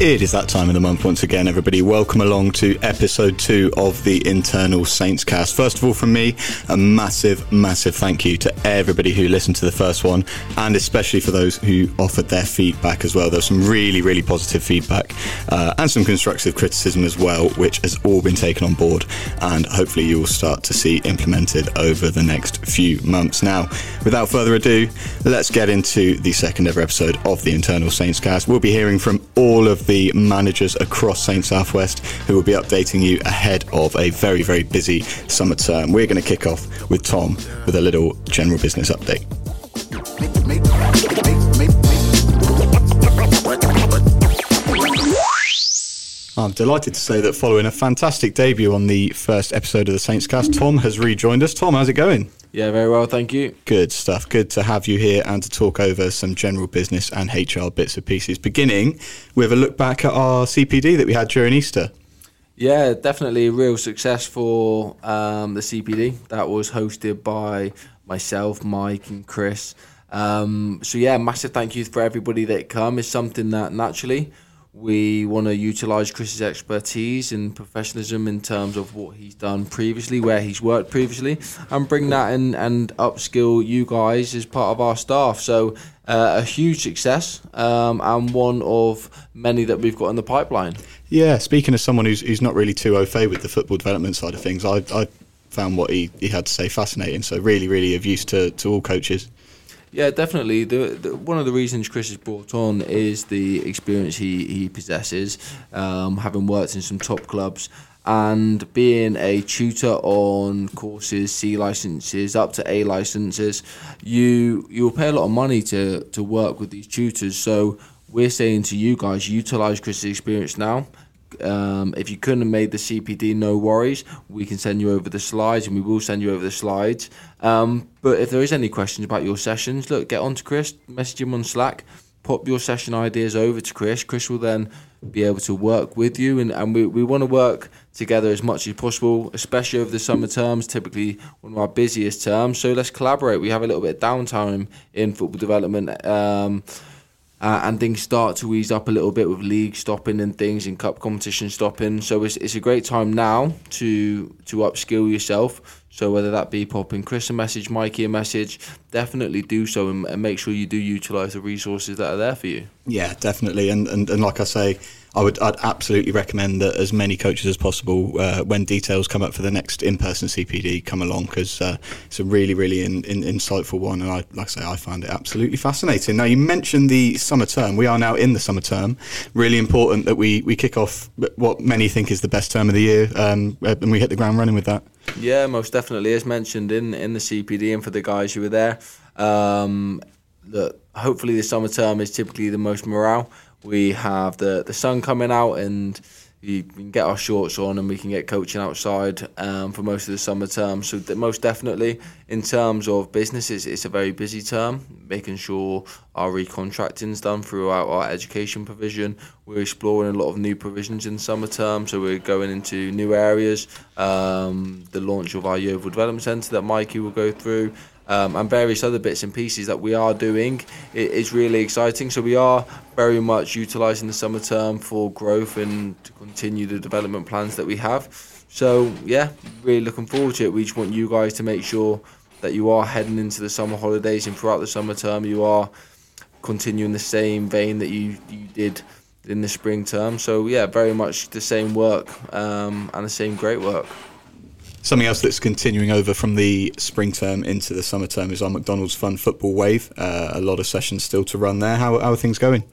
It is that time of the month once again, everybody. Welcome along to episode two of the Internal Saints cast. First of all, from me, a massive, massive thank you to everybody who listened to the first one, and especially for those who offered their feedback as well. There was some really, really positive feedback uh, and some constructive criticism as well, which has all been taken on board, and hopefully you will start to see implemented over the next few months. Now, without further ado, let's get into the second ever episode of the Internal Saints cast. We'll be hearing from all of the managers across St Southwest who will be updating you ahead of a very, very busy summer term. We're going to kick off with Tom with a little general business update. I'm delighted to say that following a fantastic debut on the first episode of the Saints cast, Tom has rejoined us. Tom, how's it going? Yeah, very well, thank you. Good stuff. Good to have you here and to talk over some general business and HR bits and pieces. Beginning with a look back at our CPD that we had during Easter. Yeah, definitely a real success for um, the CPD. That was hosted by myself, Mike, and Chris. Um, so yeah, massive thank you for everybody that come. It's something that naturally we want to utilize Chris's expertise and professionalism in terms of what he's done previously, where he's worked previously, and bring that in and upskill you guys as part of our staff. So, uh, a huge success um, and one of many that we've got in the pipeline. Yeah, speaking as someone who's, who's not really too au fait with the football development side of things, I, I found what he, he had to say fascinating. So, really, really of use to, to all coaches. Yeah, definitely. The, the, one of the reasons Chris is brought on is the experience he, he possesses, um, having worked in some top clubs and being a tutor on courses, C licenses, up to A licenses. You you'll pay a lot of money to to work with these tutors. So we're saying to you guys, utilize Chris's experience now um, if you couldn't have made the CPD, no worries. We can send you over the slides, and we will send you over the slides. Um, but if there is any questions about your sessions, look, get on to Chris, message him on Slack, pop your session ideas over to Chris. Chris will then be able to work with you, and, and we, we want to work together as much as possible, especially over the summer terms, typically one of our busiest terms. So let's collaborate. We have a little bit of downtime in football development. Um, uh, and things start to ease up a little bit with league stopping and things and cup competition stopping. So it's, it's a great time now to to upskill yourself. So whether that be popping Chris a message, Mikey a message, definitely do so and, and make sure you do utilise the resources that are there for you. Yeah, definitely. And, and and like I say, I would I'd absolutely recommend that as many coaches as possible, uh, when details come up for the next in-person CPD, come along because uh, it's a really really in, in, insightful one, and I like I say I find it absolutely fascinating. Now you mentioned the summer term. We are now in the summer term. Really important that we we kick off what many think is the best term of the year, um, and we hit the ground running with that. Yeah, most definitely. As mentioned in in the CPD, and for the guys who were there, um, that hopefully the summer term is typically the most morale we have the the sun coming out and you can get our shorts on and we can get coaching outside um, for most of the summer term. So most definitely, in terms of business, it's, it's a very busy term. Making sure our recontracting is done throughout our education provision. We're exploring a lot of new provisions in summer term, so we're going into new areas. Um, the launch of our Yeovil Development Centre that Mikey will go through um, and various other bits and pieces that we are doing it is really exciting. So we are very much utilising the summer term for growth and to continue the development plans that we have. So yeah, really looking forward to it. We just want you guys to make sure that you are heading into the summer holidays and throughout the summer term you are continuing the same vein that you you did in the spring term. So yeah, very much the same work um, and the same great work. Something else that's continuing over from the spring term into the summer term is our McDonald's Fun Football Wave. Uh, a lot of sessions still to run there. How, how are things going?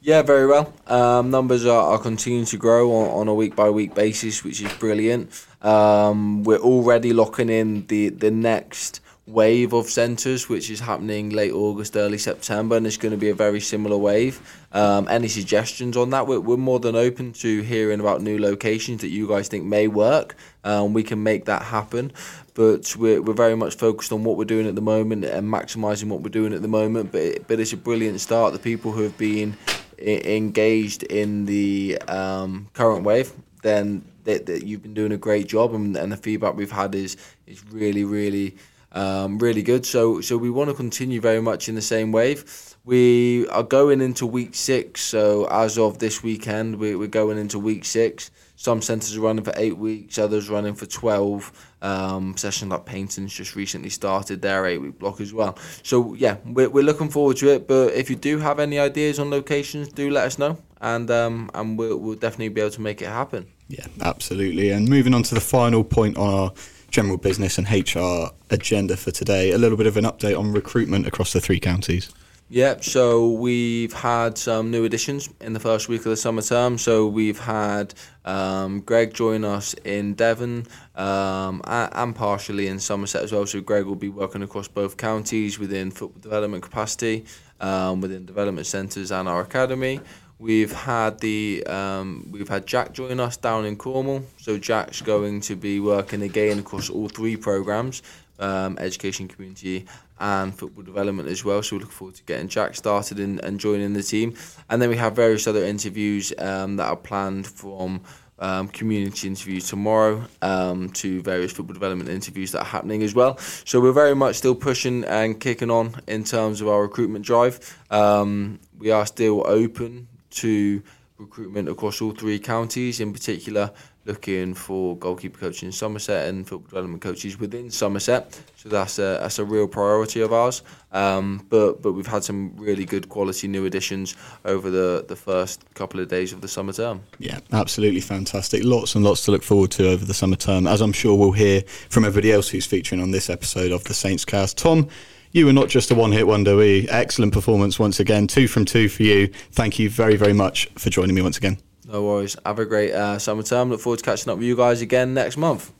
Yeah, very well. Um, numbers are, are continuing to grow on, on a week by week basis, which is brilliant. Um, we're already locking in the, the next wave of centres, which is happening late August, early September, and it's going to be a very similar wave. Um, any suggestions on that? We're, we're more than open to hearing about new locations that you guys think may work. Um, we can make that happen, but we're, we're very much focused on what we're doing at the moment and maximising what we're doing at the moment. But it, but it's a brilliant start. The people who have been engaged in the um, current wave, then that, that you've been doing a great job, and, and the feedback we've had is is really really um, really good. So so we want to continue very much in the same wave. We are going into week six. So as of this weekend, we, we're going into week six. Some centres are running for eight weeks, others running for 12. Um, session like Paignton's just recently started their eight week block as well. So, yeah, we're, we're looking forward to it. But if you do have any ideas on locations, do let us know. And, um, and we'll, we'll definitely be able to make it happen. Yeah, absolutely. And moving on to the final point on our general business and HR agenda for today, a little bit of an update on recruitment across the three counties. Yep, so we've had some new additions in the first week of the summer term. So we've had um, Greg join us in Devon um, and partially in Somerset as well. So Greg will be working across both counties within football development capacity, um, within development centres and our academy. We've had the um, we've had Jack join us down in Cornwall. So Jack's going to be working again across all three programs um, education, community, and football development as well. So we look forward to getting Jack started and, and joining the team. And then we have various other interviews um, that are planned from um, community interviews tomorrow um, to various football development interviews that are happening as well. So we're very much still pushing and kicking on in terms of our recruitment drive. Um, we are still open to recruitment across all three counties, in particular looking for goalkeeper coaches in Somerset and football development coaches within Somerset. So that's a that's a real priority of ours. Um, but but we've had some really good quality new additions over the the first couple of days of the summer term. Yeah, absolutely fantastic. Lots and lots to look forward to over the summer term, as I'm sure we'll hear from everybody else who's featuring on this episode of the Saints Cast. Tom. You were not just a one hit wonder, we excellent performance once again. Two from two for you. Thank you very, very much for joining me once again. No worries. Have a great uh, summer term. Look forward to catching up with you guys again next month.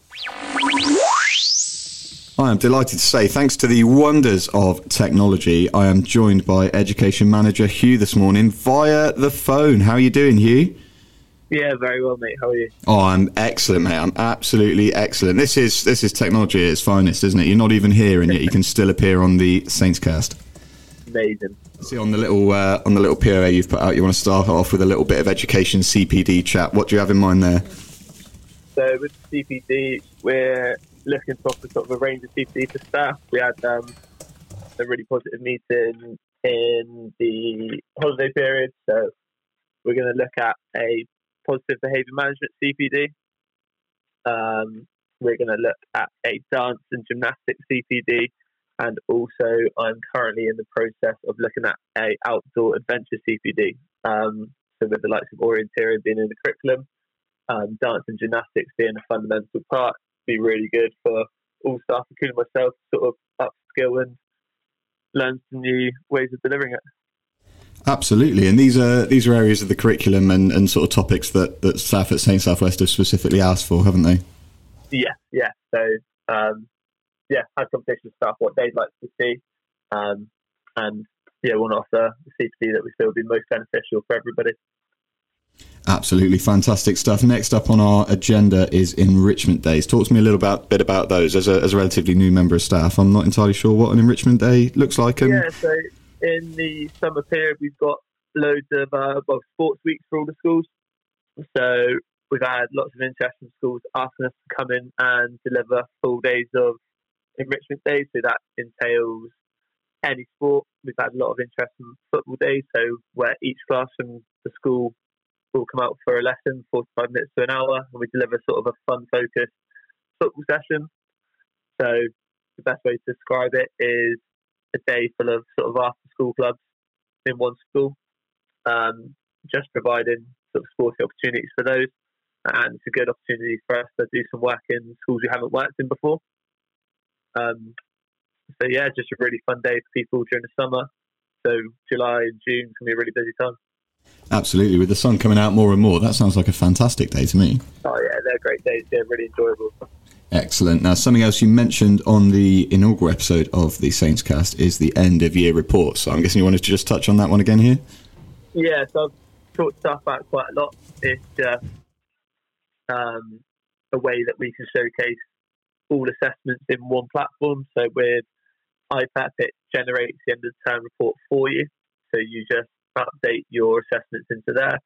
I am delighted to say, thanks to the wonders of technology, I am joined by Education Manager Hugh this morning via the phone. How are you doing, Hugh? Yeah, very well, mate. How are you? Oh, I'm excellent, mate. I'm absolutely excellent. This is this is technology at its finest, isn't it? You're not even here, and yet you can still appear on the Saints Cast. Amazing. See on the little uh, on the little POA you've put out, you want to start off with a little bit of education CPD chat. What do you have in mind there? So with CPD, we're looking to offer sort of a range of CPD to staff. We had um, a really positive meeting in the holiday period, so we're going to look at a positive behaviour management CPD. Um, we're going to look at a dance and gymnastics CPD, and also I'm currently in the process of looking at a outdoor adventure CPD. Um, so with the likes of orienteering being in the curriculum, um, dance and gymnastics being a fundamental part, be really good for all staff, including myself, sort of upskill and learn some new ways of delivering it. Absolutely, and these are these are areas of the curriculum and, and sort of topics that, that staff at St Southwest have specifically asked for, haven't they? Yeah, yeah. So um, yeah, had conversations with staff what they'd like to see, um, and yeah, want to offer the CPD that we feel would be most beneficial for everybody. Absolutely fantastic stuff. Next up on our agenda is enrichment days. Talk to me a little about, bit about those. As a, as a relatively new member of staff, I'm not entirely sure what an enrichment day looks like. And... Yeah, so in the summer period, we've got loads of uh, well, sports weeks for all the schools. So we've had lots of interest from schools asking us to come in and deliver full days of enrichment days. So that entails any sport. We've had a lot of interest in football days, so where each class from the school will come out for a lesson, 45 minutes to an hour, and we deliver sort of a fun focused football session. So the best way to describe it is a day full of sort of after school clubs in one school, um, just providing sort of sporting opportunities for those. And it's a good opportunity for us to do some work in schools we haven't worked in before. Um, so yeah, just a really fun day for people during the summer. So July and June can be a really busy time. Absolutely, with the sun coming out more and more, that sounds like a fantastic day to me. Oh yeah, they're great days. They're really enjoyable. Excellent. Now, something else you mentioned on the inaugural episode of the Saints Cast is the end of year report. So I'm guessing you wanted to just touch on that one again here. Yeah, so I've talked stuff about quite a lot. It's um, a way that we can showcase all assessments in one platform. So with IPAP, it generates the end of term report for you. So you just update your assessments into there.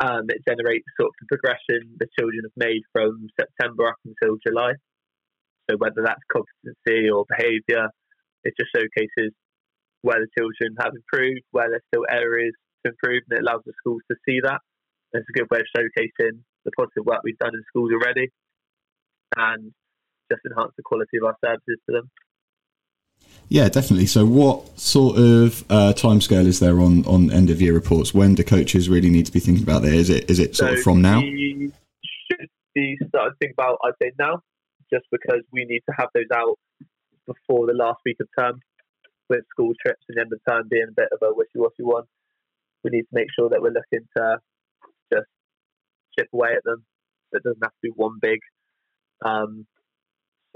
Um, it generates sort of the progression the children have made from September up until July. So whether that's competency or behaviour, it just showcases where the children have improved, where there's still areas to improve, and it allows the schools to see that. It's a good way of showcasing the positive work we've done in schools already, and just enhance the quality of our services to them. Yeah, definitely. So, what sort of uh, timescale is there on, on end of year reports? When do coaches really need to be thinking about there? Is it is it sort so of from now? We should be starting to think about, I'd say now, just because we need to have those out before the last week of term, with school trips and the end of term being a bit of a wishy washy one. We need to make sure that we're looking to just chip away at them. It doesn't have to be one big um,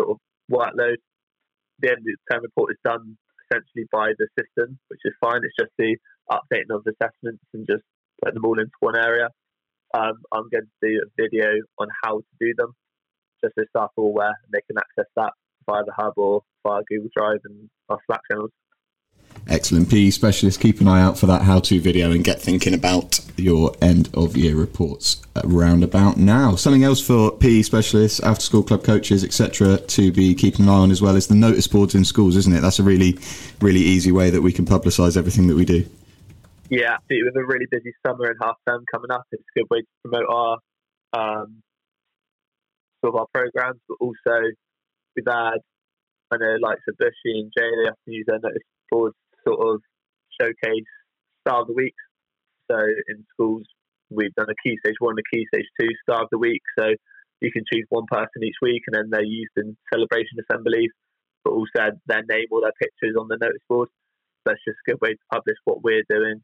sort of workload the end the term report is done essentially by the system, which is fine. It's just the updating of the assessments and just putting them all into one area. Um, I'm going to do a video on how to do them, just so staff are aware and they can access that via the hub or via Google Drive and our Slack channels. Excellent. PE specialist, keep an eye out for that how to video and get thinking about your end of year reports around about now. Something else for PE specialists, after school club coaches, etc., to be keeping an eye on as well is the notice boards in schools, isn't it? That's a really, really easy way that we can publicise everything that we do. Yeah, absolutely. With a really busy summer and half term coming up, it's a good way to promote our um, sort of our programs, but also we've had I know likes of Bushy and Jay, they to use their notice boards sort of showcase Star of the Week. So in schools, we've done a key stage one and a key stage two Star of the Week. So you can choose one person each week, and then they're used in celebration assemblies, but also their name or their pictures on the notice board. That's just a good way to publish what we're doing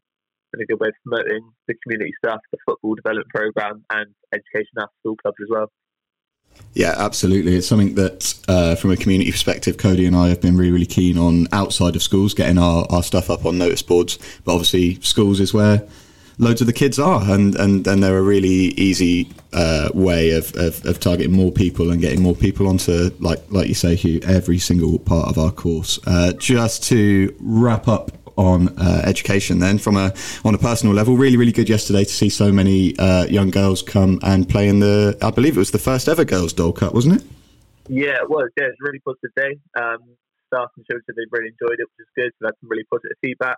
and a good way of promoting the community stuff, the football development program, and education after school clubs as well. Yeah, absolutely. It's something that, uh, from a community perspective, Cody and I have been really, really keen on outside of schools, getting our, our stuff up on notice boards. But obviously, schools is where loads of the kids are, and, and, and they're a really easy uh, way of, of, of, targeting more people and getting more people onto, like like you say, Hugh, every single part of our course. Uh, just to wrap up on uh, education then from a on a personal level. Really really good yesterday to see so many uh, young girls come and play in the I believe it was the first ever girls doll Cup wasn't it? Yeah it was. Yeah it was a really positive day. Um, staff and children they really enjoyed it which is good. We had some really positive feedback.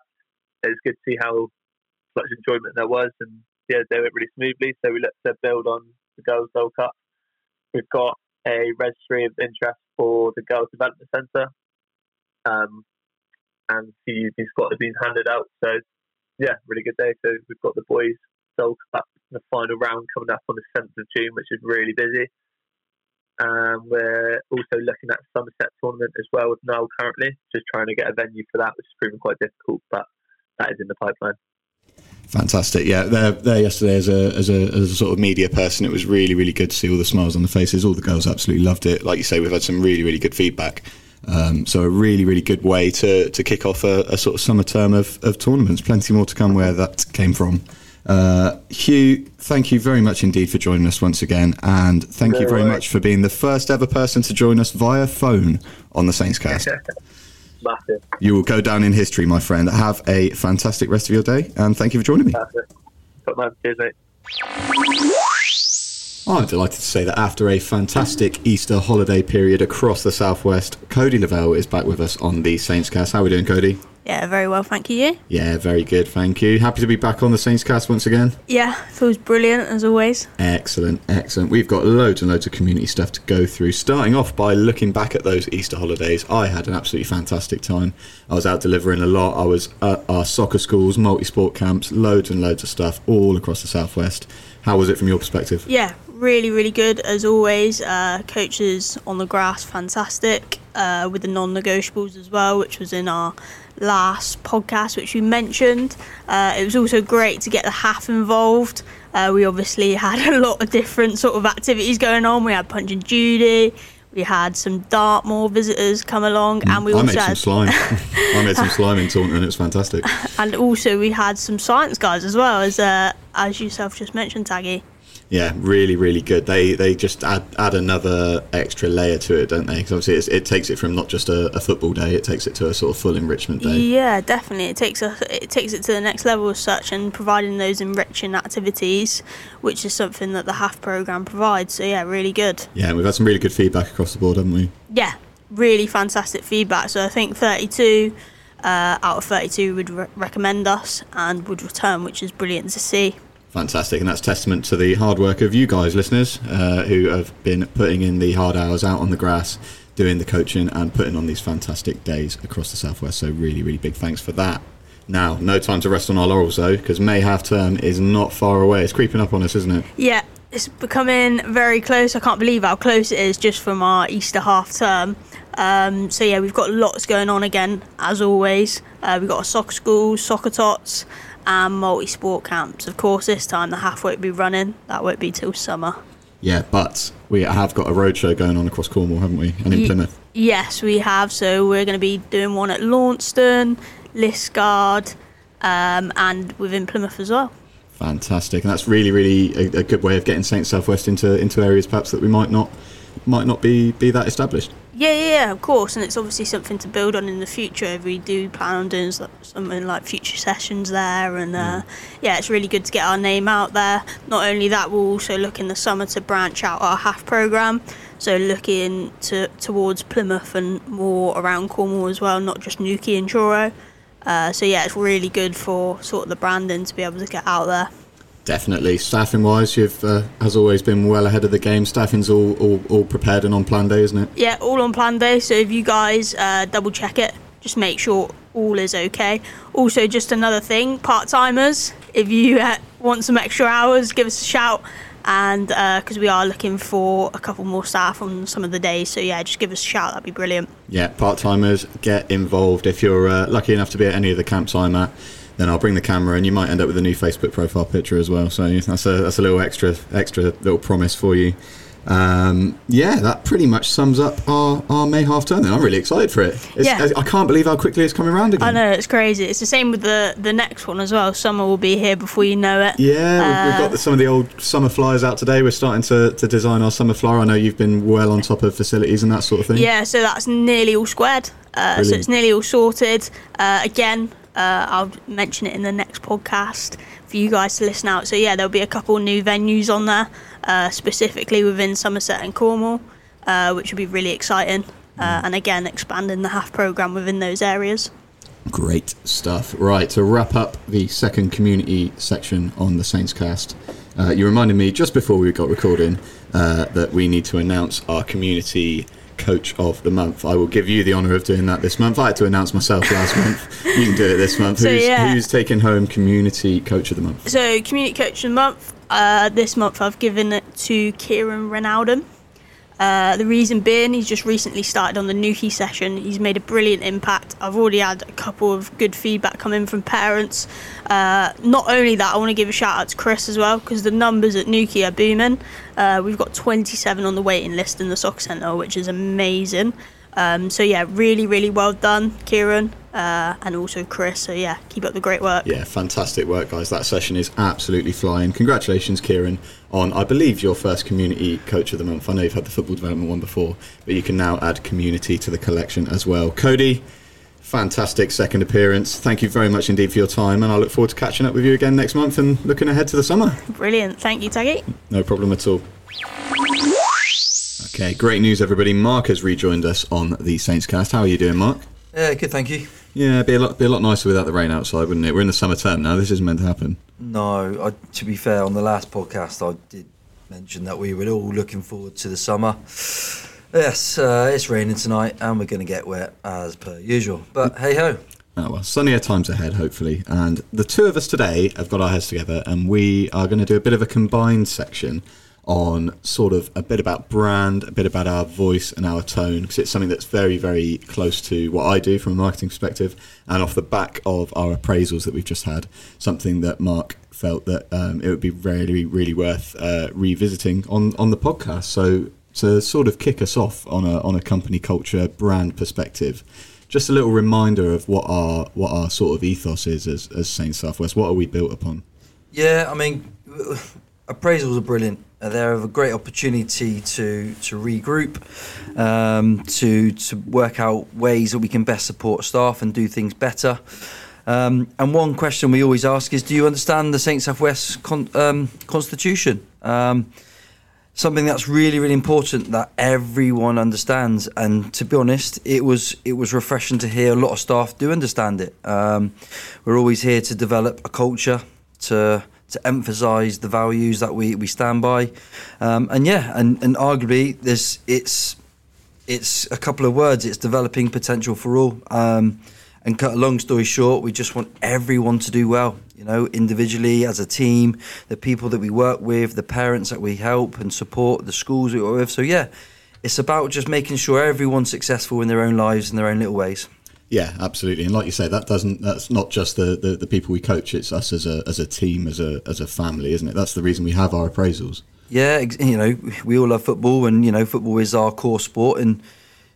It was good to see how much enjoyment there was and yeah they went really smoothly. So we looked to build on the girls doll Cup. We've got a registry of interest for the girls development centre. Um, and CUB squad have been handed out. So yeah, really good day. So we've got the boys Cup the final round coming up on the seventh of June, which is really busy. And we're also looking at Somerset tournament as well with Noel currently, just trying to get a venue for that, which is proving quite difficult, but that is in the pipeline. Fantastic, yeah. There, there yesterday as a, as a as a sort of media person, it was really really good to see all the smiles on the faces. All the girls absolutely loved it. Like you say, we've had some really really good feedback um, so a really, really good way to, to kick off a, a, sort of summer term of, of tournaments. Plenty more to come where that came from. Uh, Hugh, thank you very much indeed for joining us once again, and thank no you very much for being the first ever person to join us via phone on the Saints Cast. Massive. You will go down in history, my friend. Have a fantastic rest of your day, and thank you for joining me. Cheers, mate. I'm delighted to say that after a fantastic Easter holiday period across the southwest, Cody Lavelle is back with us on the Saints Cast. How are we doing, Cody? Yeah, very well, thank you. Yeah, very good, thank you. Happy to be back on the Saints Cast once again. Yeah, it feels brilliant as always. Excellent, excellent. We've got loads and loads of community stuff to go through. Starting off by looking back at those Easter holidays, I had an absolutely fantastic time. I was out delivering a lot. I was at our soccer schools, multi sport camps, loads and loads of stuff all across the southwest. How was it from your perspective? Yeah, really, really good as always. Uh, coaches on the grass, fantastic. Uh, with the non-negotiables as well, which was in our last podcast, which we mentioned. Uh, it was also great to get the HAF involved. Uh, we obviously had a lot of different sort of activities going on. We had Punch and Judy. We had some Dartmoor visitors come along, mm, and we I also made had some slime. I made some slime in Taunton, and it was fantastic. And also, we had some science guys as well, as uh, as yourself just mentioned, Taggy. Yeah, really, really good. They they just add add another extra layer to it, don't they? Because obviously it's, it takes it from not just a, a, football day, it takes it to a sort of full enrichment day. Yeah, definitely. It takes a, it takes it to the next level as such, and providing those enriching activities, which is something that the HAF program provides. So yeah, really good. Yeah, we've had some really good feedback across the board, haven't we? Yeah, really fantastic feedback. So I think 32 uh, out of 32 would re- recommend us and would return, which is brilliant to see. Fantastic, and that's testament to the hard work of you guys, listeners, uh, who have been putting in the hard hours out on the grass, doing the coaching, and putting on these fantastic days across the southwest. So, really, really big thanks for that. Now, no time to rest on our laurels though, because May half term is not far away. It's creeping up on us, isn't it? Yeah, it's becoming very close. I can't believe how close it is just from our Easter half term. Um, so yeah, we've got lots going on again, as always. Uh, we've got a soccer school, soccer tots, and multi-sport camps. Of course, this time the HAF won't be running. That won't be till summer. Yeah, but we have got a roadshow going on across Cornwall, haven't we? And in y- Plymouth. Yes, we have. So we're going to be doing one at Launceston, Liskeard, um, and within Plymouth as well. Fantastic, and that's really, really a, a good way of getting Saint Southwest into into areas perhaps that we might not might not be be that established. Yeah, yeah, of course, and it's obviously something to build on in the future. If we do plan on doing something like future sessions there, and uh, mm. yeah, it's really good to get our name out there. Not only that, we'll also look in the summer to branch out our HAF program, so looking to towards Plymouth and more around Cornwall as well, not just Newquay and Truro. Uh, so yeah, it's really good for sort of the branding to be able to get out there. Definitely. Staffing wise, you've, uh, as always, been well ahead of the game. Staffing's all, all, all prepared and on Planday, isn't it? Yeah, all on Planday. So if you guys uh, double check it, just make sure all is okay. Also, just another thing part timers, if you uh, want some extra hours, give us a shout. And because uh, we are looking for a couple more staff on some of the days. So, yeah, just give us a shout. That'd be brilliant. Yeah, part timers, get involved. If you're uh, lucky enough to be at any of the camps I'm at, then I'll bring the camera, and you might end up with a new Facebook profile picture as well. So that's a that's a little extra extra little promise for you. Um, yeah, that pretty much sums up our, our May half term. Then I'm really excited for it. It's, yeah. I can't believe how quickly it's coming around again. I know it's crazy. It's the same with the the next one as well. Summer will be here before you know it. Yeah, uh, we've, got the, some of the old summer flyers out today. We're starting to, to design our summer flyer. I know you've been well on top of facilities and that sort of thing. Yeah, so that's nearly all squared. Uh, so it's nearly all sorted. Uh, again, uh, I'll mention it in the next podcast for you guys to listen out. So yeah, there'll be a couple new venues on there, uh, specifically within Somerset and Cornwall, uh, which will be really exciting. Uh, and again, expanding the HAF program within those areas. Great stuff. Right, to wrap up the second community section on the Saints cast, uh, you reminded me just before we got recording uh, that we need to announce our community coach of the month. I will give you the honour of doing that this month. I had to announce myself last month. You can do it this month. So, who's, yeah. who's taking home community coach of the month? So community coach of the month. Uh, this month I've given it to Kieran Renaldon. Uh, the reason being, he's just recently started on the Newquay session. He's made a brilliant impact. I've already had a couple of good feedback coming from parents. Uh, not only that, I want to give a shout out to Chris as well because the numbers at Newquay are booming. Uh, we've got 27 on the waiting list in the soccer centre, which is amazing. Um, so yeah, really, really well done, Kieran, uh, and also Chris. So yeah, keep up the great work. Yeah, fantastic work, guys. That session is absolutely flying. Congratulations, Kieran, on I believe your first community coach of the month. I know you've had the football development one before, but you can now add community to the collection as well. Cody. Fantastic second appearance. Thank you very much indeed for your time, and I look forward to catching up with you again next month and looking ahead to the summer. Brilliant. Thank you, Taggy. No problem at all. Okay, great news, everybody. Mark has rejoined us on the Saints cast. How are you doing, Mark? Yeah, good, thank you. Yeah, it'd be a lot, be a lot nicer without the rain outside, wouldn't it? We're in the summer term now. This isn't meant to happen. No, I, to be fair, on the last podcast, I did mention that we were all looking forward to the summer. Yes, uh, it's raining tonight, and we're going to get wet as per usual. But hey ho. Oh, well, sunnier times ahead, hopefully. And the two of us today have got our heads together, and we are going to do a bit of a combined section on sort of a bit about brand, a bit about our voice and our tone, because it's something that's very, very close to what I do from a marketing perspective. And off the back of our appraisals that we've just had, something that Mark felt that um, it would be really, really worth uh, revisiting on, on the podcast. So to sort of kick us off on a on a company culture brand perspective, just a little reminder of what our what our sort of ethos is as as Saint Southwest. What are we built upon? Yeah, I mean appraisals are brilliant. Uh, They're a great opportunity to to regroup, um, to to work out ways that we can best support staff and do things better. Um, and one question we always ask is, do you understand the Saint Southwest con- um, Constitution? Um, something that's really really important that everyone understands and to be honest it was it was refreshing to hear a lot of staff do understand it um, we're always here to develop a culture to to emphasize the values that we, we stand by. Um, and yeah and, and arguably this it's it's a couple of words it's developing potential for all. Um, and cut a long story short we just want everyone to do well you know individually as a team the people that we work with the parents that we help and support the schools we work with. So yeah it's about just making sure everyone's successful in their own lives in their own little ways Yeah, absolutely. And like you say, that doesn't that's not just the, the, the people we coach, it's us as a as a team, as a as a family, isn't it? That's the reason we have our appraisals. Yeah, you know, we all love football, and you know, football is our core sport. And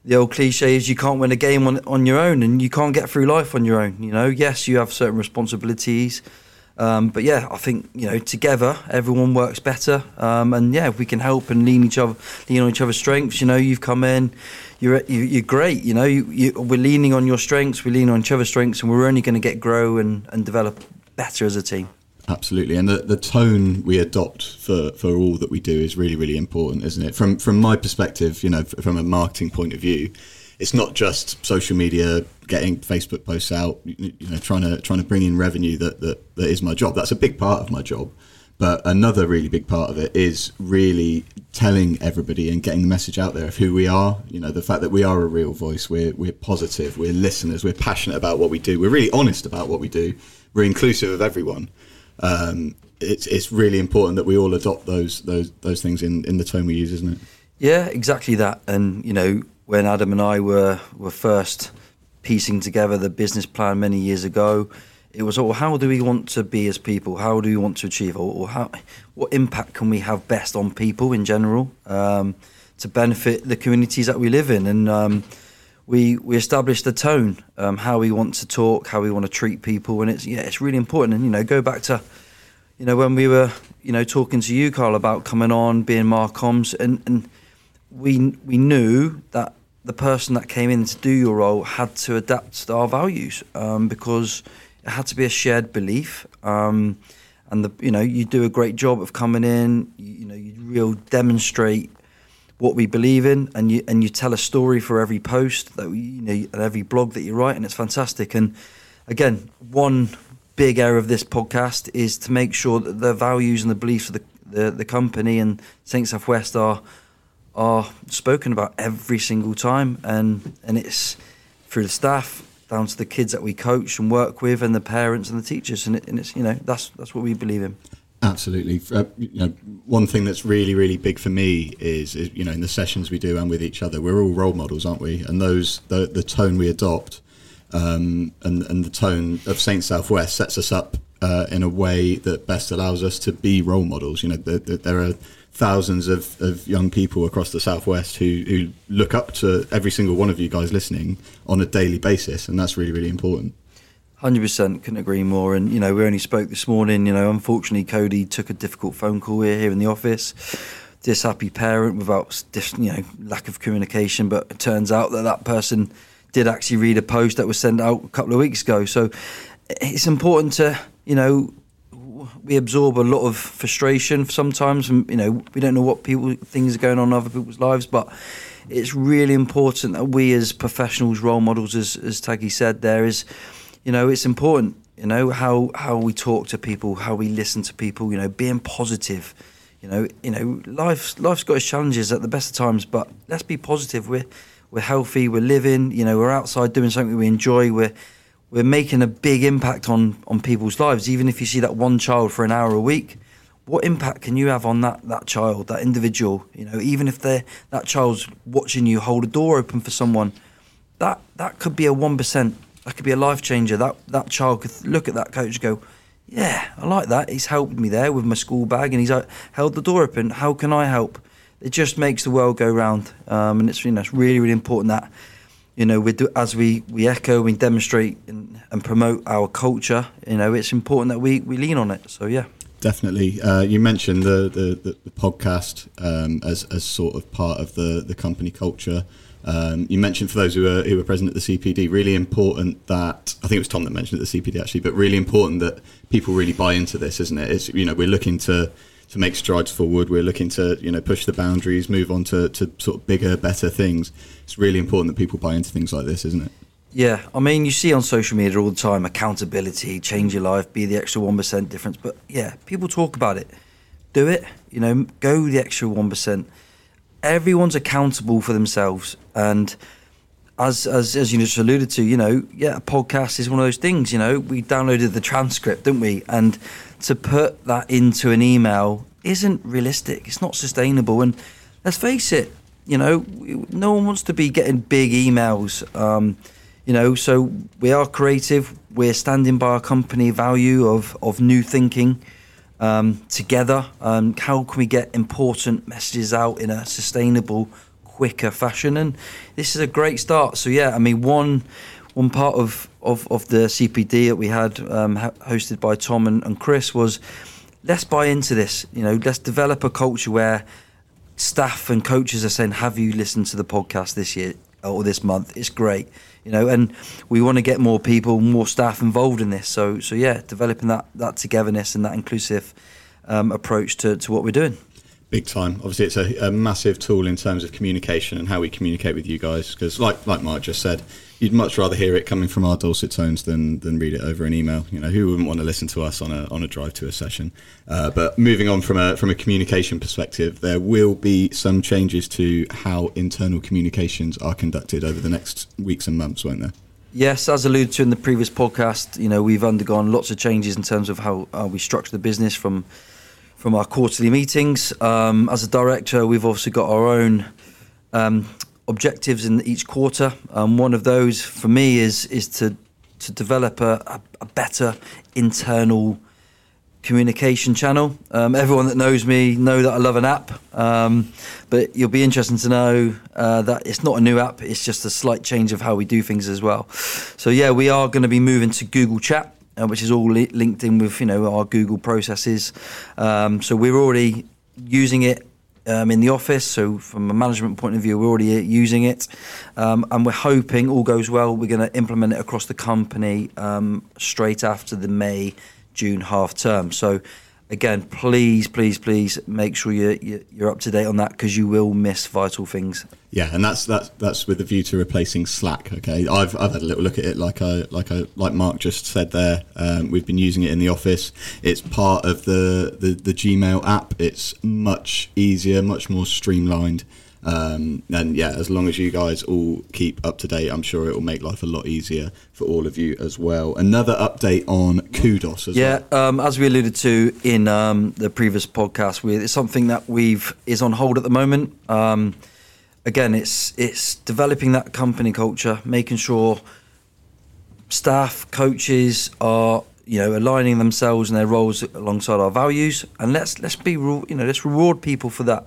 the old cliche is you can't win a game on on your own, and you can't get through life on your own. You know, yes, you have certain responsibilities, um, but yeah, I think you know together everyone works better. Um, and yeah, if we can help and lean each other, lean on each other's strengths. You know, you've come in, you're you, you're great. You know, you, you, we're leaning on your strengths, we're leaning on each other's strengths, and we're only going to get grow and and develop better as a team. Absolutely, and the, the tone we adopt for, for all that we do is really really important, isn't it? From from my perspective, you know, from a marketing point of view, it's not just social media, getting Facebook posts out, you you know, trying to trying to bring in revenue that that, that is my job. That's a big part of my job, but another really big part of it is really telling everybody and getting the message out there of who we are. You know, the fact that we are a real voice, we're we're positive, we're listeners, we're passionate about what we do, we're really honest about what we do, we're inclusive of everyone um, it's it's really important that we all adopt those those those things in, in the tone we use, isn't it? Yeah, exactly that. And you know, when Adam and I were were first piecing together the business plan many years ago, it was, oh, how do we want to be as people? How do we want to achieve? Or, or how, what impact can we have best on people in general um, to benefit the communities that we live in? And um, we we established the tone, um, how we want to talk, how we want to treat people, and it's yeah, it's really important. And you know, go back to you know when we were you know talking to you, Carl, about coming on, being Marcoms, and and we we knew that the person that came in to do your role had to adapt to our values um, because it had to be a shared belief. Um, and the you know you do a great job of coming in. You, you know you real demonstrate what we believe in, and you and you tell a story for every post that we, you know and every blog that you write, and it's fantastic. And again, one big area of this podcast is to make sure that the values and the beliefs of the the, the company and Saint Southwest are are spoken about every single time, and and it's through the staff down to the kids that we coach and work with, and the parents and the teachers, and, it, and it's you know that's that's what we believe in. Absolutely. Uh, you know, one thing that's really, really big for me is, is, you know, in the sessions we do and with each other, we're all role models, aren't we? And those, the, the tone we adopt, um, and and the tone of Saint Southwest sets us up uh, in a way that best allows us to be role models. You know, there, there- there are thousands of, of young people across the southwest who, who look up to every single one of you guys listening on a daily basis, and that's really, really important. Hundred percent, couldn't agree more. And you know, we only spoke this morning. You know, unfortunately, Cody took a difficult phone call here, here in the office. Dishappy parent without you know lack of communication, but it turns out that that person did actually read a post that was sent out a couple of weeks ago. So it's important to you know we absorb a lot of frustration sometimes, and you know we don't know what people things are going on in other people's lives, but it's really important that we as professionals, role models, as as Taggy said, there is, you know, it's important. You know how how we talk to people, how we listen to people. You know, being positive. You know, you know, life's life's got its challenges at the best of times, but let's be positive. We're we're healthy. We're living. You know, we're outside doing something we enjoy. We're we're making a big impact on on people's lives. Even if you see that one child for an hour a week, what impact can you have on that that child, that individual? You know, even if they that child's watching you hold a door open for someone, that that could be a one percent. That could be a life changer. That that child could look at that coach and go, "Yeah, I like that. He's helped me there with my school bag, and he's uh, held the door open. How can I help?" It just makes the world go round, um, and it's you know it's really really important that you know we do as we we echo we demonstrate and, and promote our culture. You know, it's important that we we lean on it. So yeah. definitely. Uh, you mentioned the the, the, the podcast um, as as sort of part of the the company culture. Um, you mentioned for those who were who were present at the CPD, really important that I think it was Tom that mentioned at the CPD actually, but really important that people really buy into this, isn't it? It's you know we're looking to to make strides forward. We're looking to you know push the boundaries, move on to, to sort of bigger, better things. It's really important that people buy into things like this, isn't it? Yeah, I mean, you see on social media all the time accountability, change your life, be the extra 1% difference. But yeah, people talk about it. Do it, you know, go the extra 1%. Everyone's accountable for themselves. And as, as, as you just alluded to, you know, yeah, a podcast is one of those things, you know, we downloaded the transcript, didn't we? And to put that into an email isn't realistic. It's not sustainable. And let's face it, you know, no one wants to be getting big emails. Um, you know, so we are creative. We're standing by our company value of, of new thinking um, together. Um, how can we get important messages out in a sustainable, quicker fashion? And this is a great start. So yeah, I mean, one one part of, of, of the CPD that we had um, hosted by Tom and, and Chris was let's buy into this. You know, let's develop a culture where staff and coaches are saying, "Have you listened to the podcast this year or this month? It's great." you know, and we want to get more people, more staff involved in this. So, so yeah, developing that that togetherness and that inclusive um, approach to, to what we're doing. Big time. Obviously, it's a, a, massive tool in terms of communication and how we communicate with you guys. Because, like like Mark just said, you'd much rather hear it coming from our dulcet tones than than read it over an email. You know, who wouldn't want to listen to us on a on a drive to a session? Uh, but moving on from a from a communication perspective, there will be some changes to how internal communications are conducted over the next weeks and months, won't there? Yes, as alluded to in the previous podcast, you know we've undergone lots of changes in terms of how, how we structure the business from from our quarterly meetings. Um, as a director, we've also got our own um, objectives in each quarter. Um, one of those for me is is to to develop a, a, a better internal communication channel. Um, everyone that knows me know that I love an app, um, but you'll be interested to know uh, that it's not a new app. It's just a slight change of how we do things as well. So yeah, we are going to be moving to Google Chat. Uh, which is all li- linked in with you know our Google processes. Um, so we're already using it um, in the office. So from a management point of view, we're already using it, um, and we're hoping all goes well. We're going to implement it across the company um, straight after the May June half term. So again, please, please, please make sure you're, you're up to date on that because you will miss vital things. Yeah, and that's that's that's with a view to replacing Slack. Okay, I've, I've had a little look at it, like I like I like Mark just said there. Um, we've been using it in the office. It's part of the, the the Gmail app. It's much easier, much more streamlined. Um, and yeah, as long as you guys all keep up to date, I'm sure it will make life a lot easier for all of you as well. Another update on Kudos as yeah, well. Yeah, um, as we alluded to in um, the previous podcast, we, it's something that we've is on hold at the moment. Um, again, it's it's developing that company culture, making sure staff, coaches are you know aligning themselves and their roles alongside our values, and let's let's be you know let's reward people for that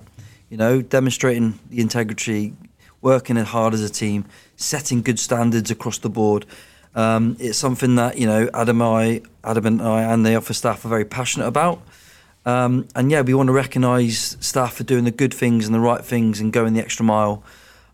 you know, demonstrating the integrity, working hard as a team, setting good standards across the board. Um, it's something that you know Adam, I, Adam and I, and the office staff are very passionate about. Um, and yeah, we want to recognise staff for doing the good things and the right things and going the extra mile.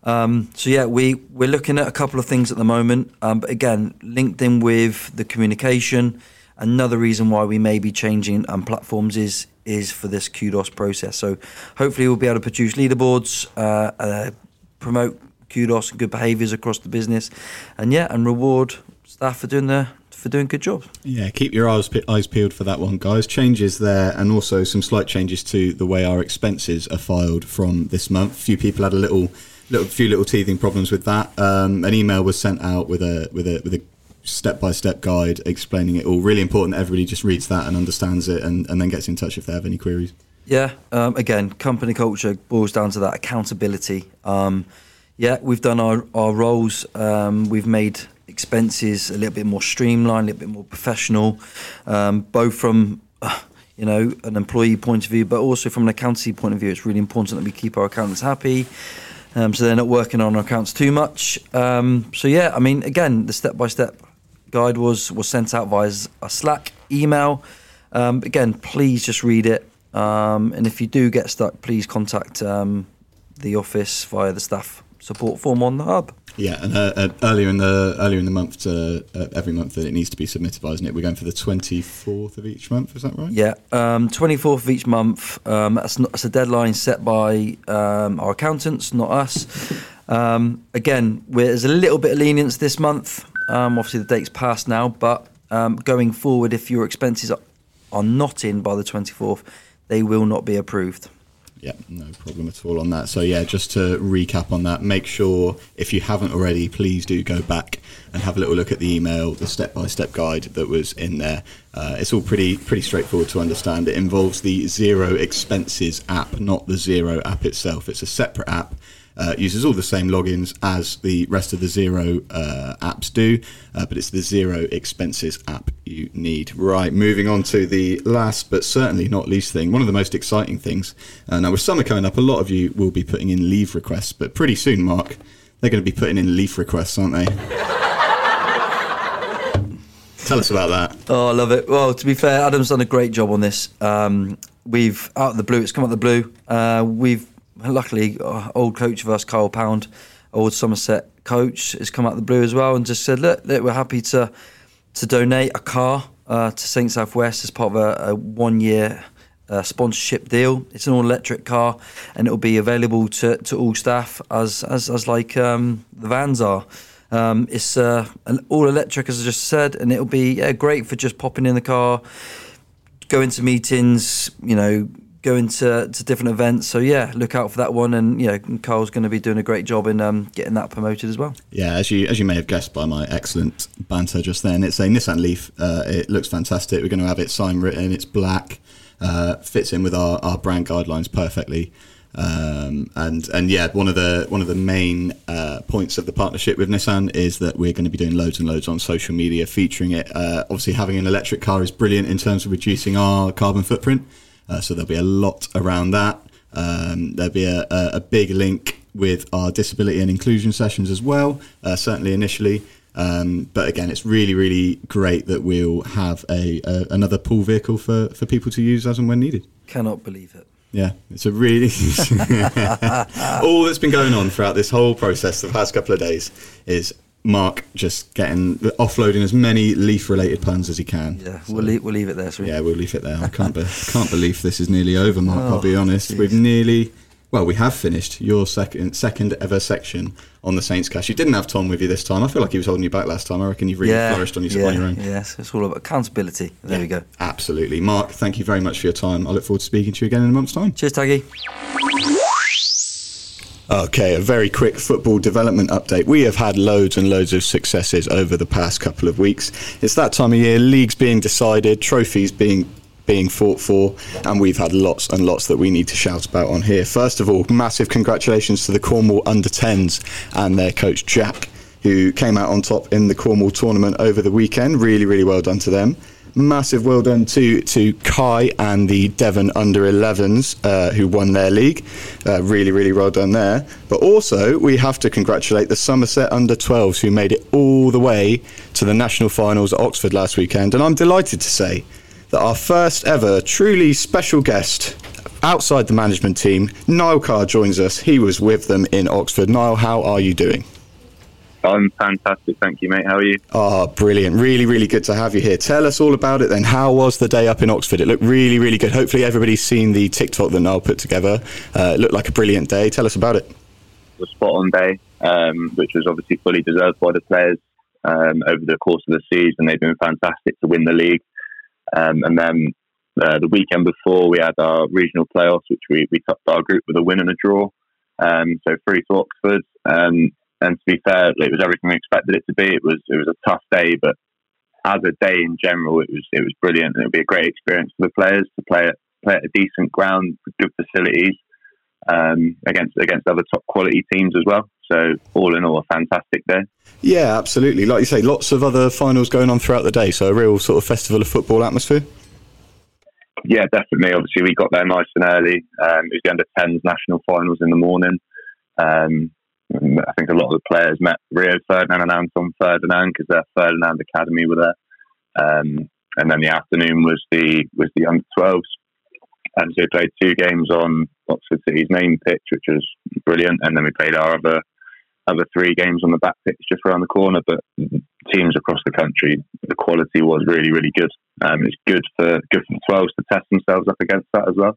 Um, so yeah, we we're looking at a couple of things at the moment, um, but again, linked in with the communication. Another reason why we may be changing um, platforms is is for this kudos process. So hopefully we'll be able to produce leaderboards, uh, uh, promote kudos and good behaviours across the business, and yeah, and reward staff for doing the for doing good jobs. Yeah, keep your eyes eyes peeled for that one, guys. Changes there, and also some slight changes to the way our expenses are filed from this month. A few people had a little, little few little teething problems with that. Um, an email was sent out with a with a with a step by step guide explaining it all. Really important that everybody just reads that and understands it and, and then gets in touch if they have any queries. Yeah, um, again, company culture boils down to that accountability. Um, yeah, we've done our, our roles, um, we've made expenses a little bit more streamlined, a little bit more professional, um, both from. Uh, you know, an employee point of view, but also from an accountancy point of view, it's really important that we keep our accountants happy. Um, so they're not working on our accounts too much. Um, so yeah, I mean, again, the step by step guide was was sent out via a Slack email. Um, again, please just read it. Um, and if you do get stuck, please contact um, the office via the staff support form on the hub. Yeah, and uh, uh, earlier in the earlier in the month, to, uh, every month that it needs to be submitted by, isn't it? We're going for the twenty fourth of each month. Is that right? Yeah, twenty um, fourth of each month. Um, that's, not, that's a deadline set by um, our accountants, not us. Um, again, there's a little bit of lenience this month. Um, obviously, the date's passed now, but um, going forward, if your expenses are, not in by the twenty fourth, they will not be approved. Yeah, no problem at all on that. So, yeah, just to recap on that, make sure if you haven't already, please do go back and have a little look at the email, the step by step guide that was in there. Uh, it's all pretty pretty straightforward to understand. It involves the Xero Expenses app, not the Xero app itself. It's a separate app uh, uses all the same logins as the rest of the Xero uh, apps do, uh, but it's the Xero Expenses app you need. Right, moving on to the last but certainly not least thing, one of the most exciting things. Uh, now, with summer coming up, a lot of you will be putting in leave requests, but pretty soon, Mark, they're going to be putting in leaf requests, aren't they? Tell us about that. Oh, I love it. Well, to be fair, Adam's done a great job on this. Um, we've out of the blue. It's come out of the blue. Uh, we've luckily, old coach of us, Carl Pound, old Somerset coach, has come out the blue as well and just said, look, look we're happy to to donate a car uh, to St Southwest as part of a, a one year uh, sponsorship deal. It's an all electric car and it'll be available to, to all staff as as, as like um, the vans are. Um, it's uh, all electric, as I just said, and it'll be yeah, great for just popping in the car, going to meetings, you know, going to, to different events. So yeah, look out for that one. And know, Carl's going to be doing a great job in um, getting that promoted as well. Yeah, as you as you may have guessed by my excellent banter just then, it's a Nissan Leaf. Uh, it looks fantastic. We're going to have it sign written. It's black. Uh, fits in with our, our brand guidelines perfectly. Um, and and yeah, one of the one of the main uh, points of the partnership with Nissan is that we're going to be doing loads and loads on social media featuring it. Uh, obviously, having an electric car is brilliant in terms of reducing our carbon footprint. Uh, so there'll be a lot around that. Um, there'll be a, a, a, big link with our disability and inclusion sessions as well, uh, certainly initially. Um, but again, it's really, really great that we'll have a, a, another pool vehicle for, for people to use as and when needed. Cannot believe it. Yeah, it's a really all that's been going on throughout this whole process the past couple of days is Mark just getting offloading as many leaf related puns as he can. Yeah, so, we'll leave, we'll leave it there. Yeah, we'll leave it there. I can't be, can't believe this is nearly over, Mark. Oh, I'll be oh, honest. Geez. We've nearly well, we have finished your second second ever section on the Saints Cast. You didn't have Tom with you this time. I feel like he was holding you back last time. I reckon you've really yeah, flourished on your, yeah, on your own. Yes, it's all about accountability. There yeah, we go. Absolutely, Mark. Thank you very much for your time. I look forward to speaking to you again in a month's time. Cheers, Taggy. Okay, a very quick football development update. We have had loads and loads of successes over the past couple of weeks. It's that time of year, leagues being decided, trophies being being fought for, and we've had lots and lots that we need to shout about on here. First of all, massive congratulations to the Cornwall under 10s and their coach Jack, who came out on top in the Cornwall tournament over the weekend. Really, really well done to them massive well done to to Kai and the Devon under 11s uh, who won their league. Uh, really, really well done there. But also, we have to congratulate the Somerset under 12s who made it all the way to the national finals at Oxford last weekend. And I'm delighted to say that our first ever truly special guest outside the management team, Niall Carr, joins us. He was with them in Oxford. Niall, how are you doing? I'm fantastic, thank you, mate. How are you? Oh, brilliant! Really, really good to have you here. Tell us all about it. Then, how was the day up in Oxford? It looked really, really good. Hopefully, everybody's seen the TikTok that Niall put together. Uh, it looked like a brilliant day. Tell us about it. It was a spot on day, um, which was obviously fully deserved by the players um, over the course of the season. They've been fantastic to win the league, um, and then uh, the weekend before we had our regional playoffs, which we we topped our group with a win and a draw. Um, so three to Oxford. Um, and to be fair, it was everything we expected it to be. It was it was a tough day, but as a day in general, it was it was brilliant, and it would be a great experience for the players to play at play at a decent ground with good facilities um, against against other top quality teams as well. So all in all, a fantastic day. Yeah, absolutely. Like you say, lots of other finals going on throughout the day, so a real sort of festival of football atmosphere. Yeah, definitely. Obviously, we got there nice and early. Um, it was the under 10s national finals in the morning. Um, I think a lot of the players met Rio Ferdinand and Anton Ferdinand because their Ferdinand Academy were there. Um, and then the afternoon was the was the under 12s. And so we played two games on Oxford City's main pitch, which was brilliant, and then we played our other other three games on the back pitch just around the corner. But teams across the country, the quality was really really good. Um, it's good for good for the 12s to test themselves up against that as well.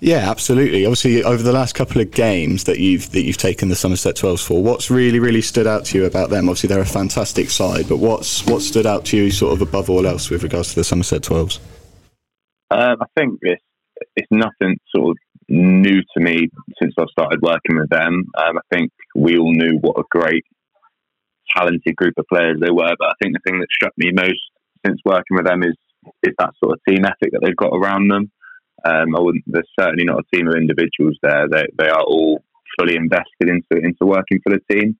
Yeah, absolutely. Obviously, over the last couple of games that you've that you've taken the Somerset 12s for, what's really really stood out to you about them? Obviously, they're a fantastic side, but what's what stood out to you sort of above all else with regards to the Somerset 12s? Um, I think it's it's nothing sort of new to me since I started working with them. Um, I think we all knew what a great, talented group of players they were, but I think the thing that struck me most since working with them is is that sort of team ethic that they've got around them. Um, I wouldn't. There's certainly not a team of individuals there. They they are all fully invested into into working for the team.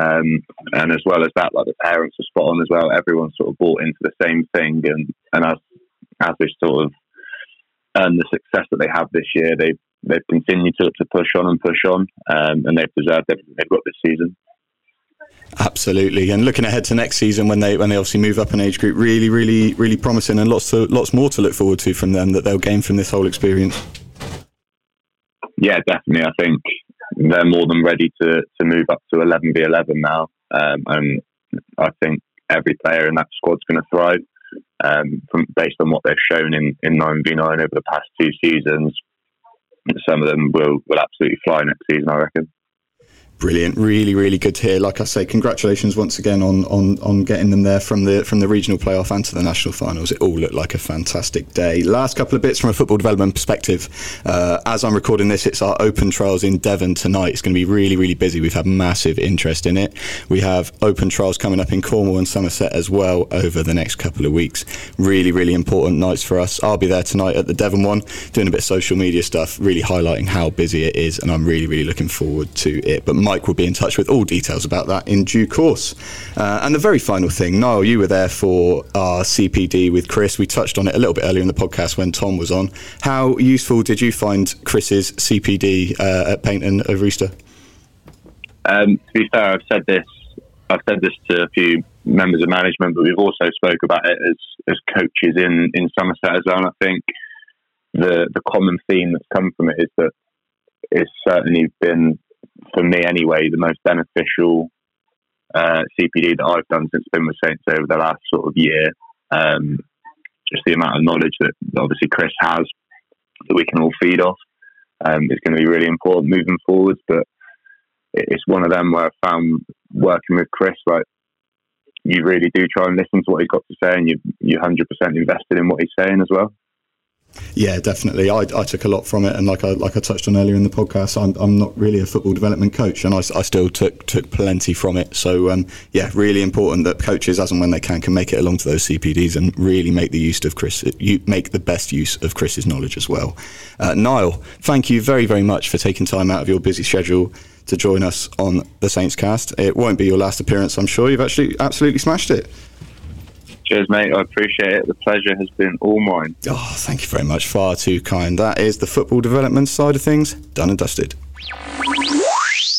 Um, and as well as that, like the parents are spot on as well. Everyone's sort of bought into the same thing, and and as as they sort of earn the success that they have this year, they've they've continued to, to push on and push on, um, and they've deserved everything they've got this season. Absolutely, and looking ahead to next season when they when they obviously move up an age group, really, really, really promising, and lots to, lots more to look forward to from them that they'll gain from this whole experience. Yeah, definitely. I think they're more than ready to, to move up to 11 v 11 now, um, and I think every player in that squad's going to thrive. Um, from based on what they've shown in, in 9 v 9 over the past two seasons, some of them will, will absolutely fly next season, I reckon. Brilliant, really, really good to hear. Like I say, congratulations once again on, on, on getting them there from the from the regional playoff and to the national finals. It all looked like a fantastic day. Last couple of bits from a football development perspective. Uh, as I'm recording this, it's our open trials in Devon tonight. It's going to be really, really busy. We've had massive interest in it. We have open trials coming up in Cornwall and Somerset as well over the next couple of weeks. Really, really important nights for us. I'll be there tonight at the Devon one, doing a bit of social media stuff, really highlighting how busy it is, and I'm really, really looking forward to it. But Mike will be in touch with all details about that in due course. Uh, and the very final thing, Niall, you were there for our CPD with Chris. We touched on it a little bit earlier in the podcast when Tom was on. How useful did you find Chris's CPD uh, at Paignton over Easter? Um, to be fair, I've said this. I've said this to a few members of management, but we've also spoke about it as, as coaches in, in Somerset as well. And I think the the common theme that's come from it is that it's certainly been for me anyway, the most beneficial uh, CPD that I've done since been with Saints over the last sort of year. Um, just the amount of knowledge that, obviously Chris has that we can all feed off um, is going to be really important moving forwards. But it's one of them where I found working with Chris, like you really do try and listen to what he's got to say, and you you hundred percent invested in what he's saying as well. Yeah, definitely. I, I took a lot from it, and like I like I touched on earlier in the podcast, I'm, I'm not really a football development coach, and I, I still took took plenty from it. So um, yeah, really important that coaches, as and when they can, can make it along to those CPDs and really make the use of Chris, you make the best use of Chris's knowledge as well. Uh, Niall, thank you very very much for taking time out of your busy schedule to join us on the Saints Cast. It won't be your last appearance, I'm sure. You've actually absolutely smashed it. Cheers, mate. I appreciate it. The pleasure has been all mine. Oh, thank you very much. Far too kind. That is the football development side of things done and dusted.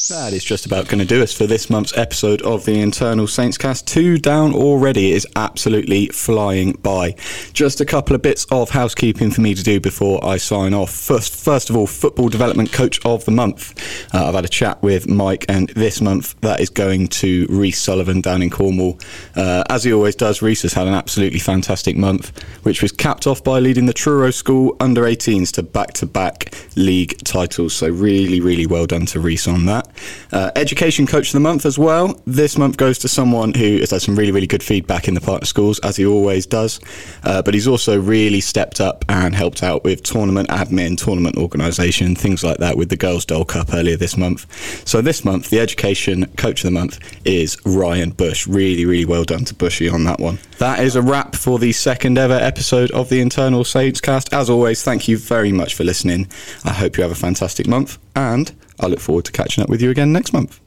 That is just about going to do us for this month's episode of the Internal Saints Cast. Two down already. Is absolutely flying by. Just a couple of bits of housekeeping for me to do before I sign off. First, first of all, Football Development Coach of the Month. Uh, I've had a chat with Mike, and this month that is going to Reese Sullivan down in Cornwall. Uh, as he always does, Reese has had an absolutely fantastic month, which was capped off by leading the Truro School under 18s to back to back league titles. So, really, really well done to Reese on that. Uh, Education Coach of the Month as well. This month goes to someone who has had some really, really good feedback in the partner schools, as he always does. Uh, but he's also really stepped up and helped out with tournament admin, tournament organisation, things like that with the Girls Doll Cup earlier this month. So this month, the Education Coach of the Month is Ryan Bush. Really, really well done to Bushy on that one. That is a wrap for the second ever episode of the Internal Saints Cast. As always, thank you very much for listening. I hope you have a fantastic month and I look forward to catching up with you again next month.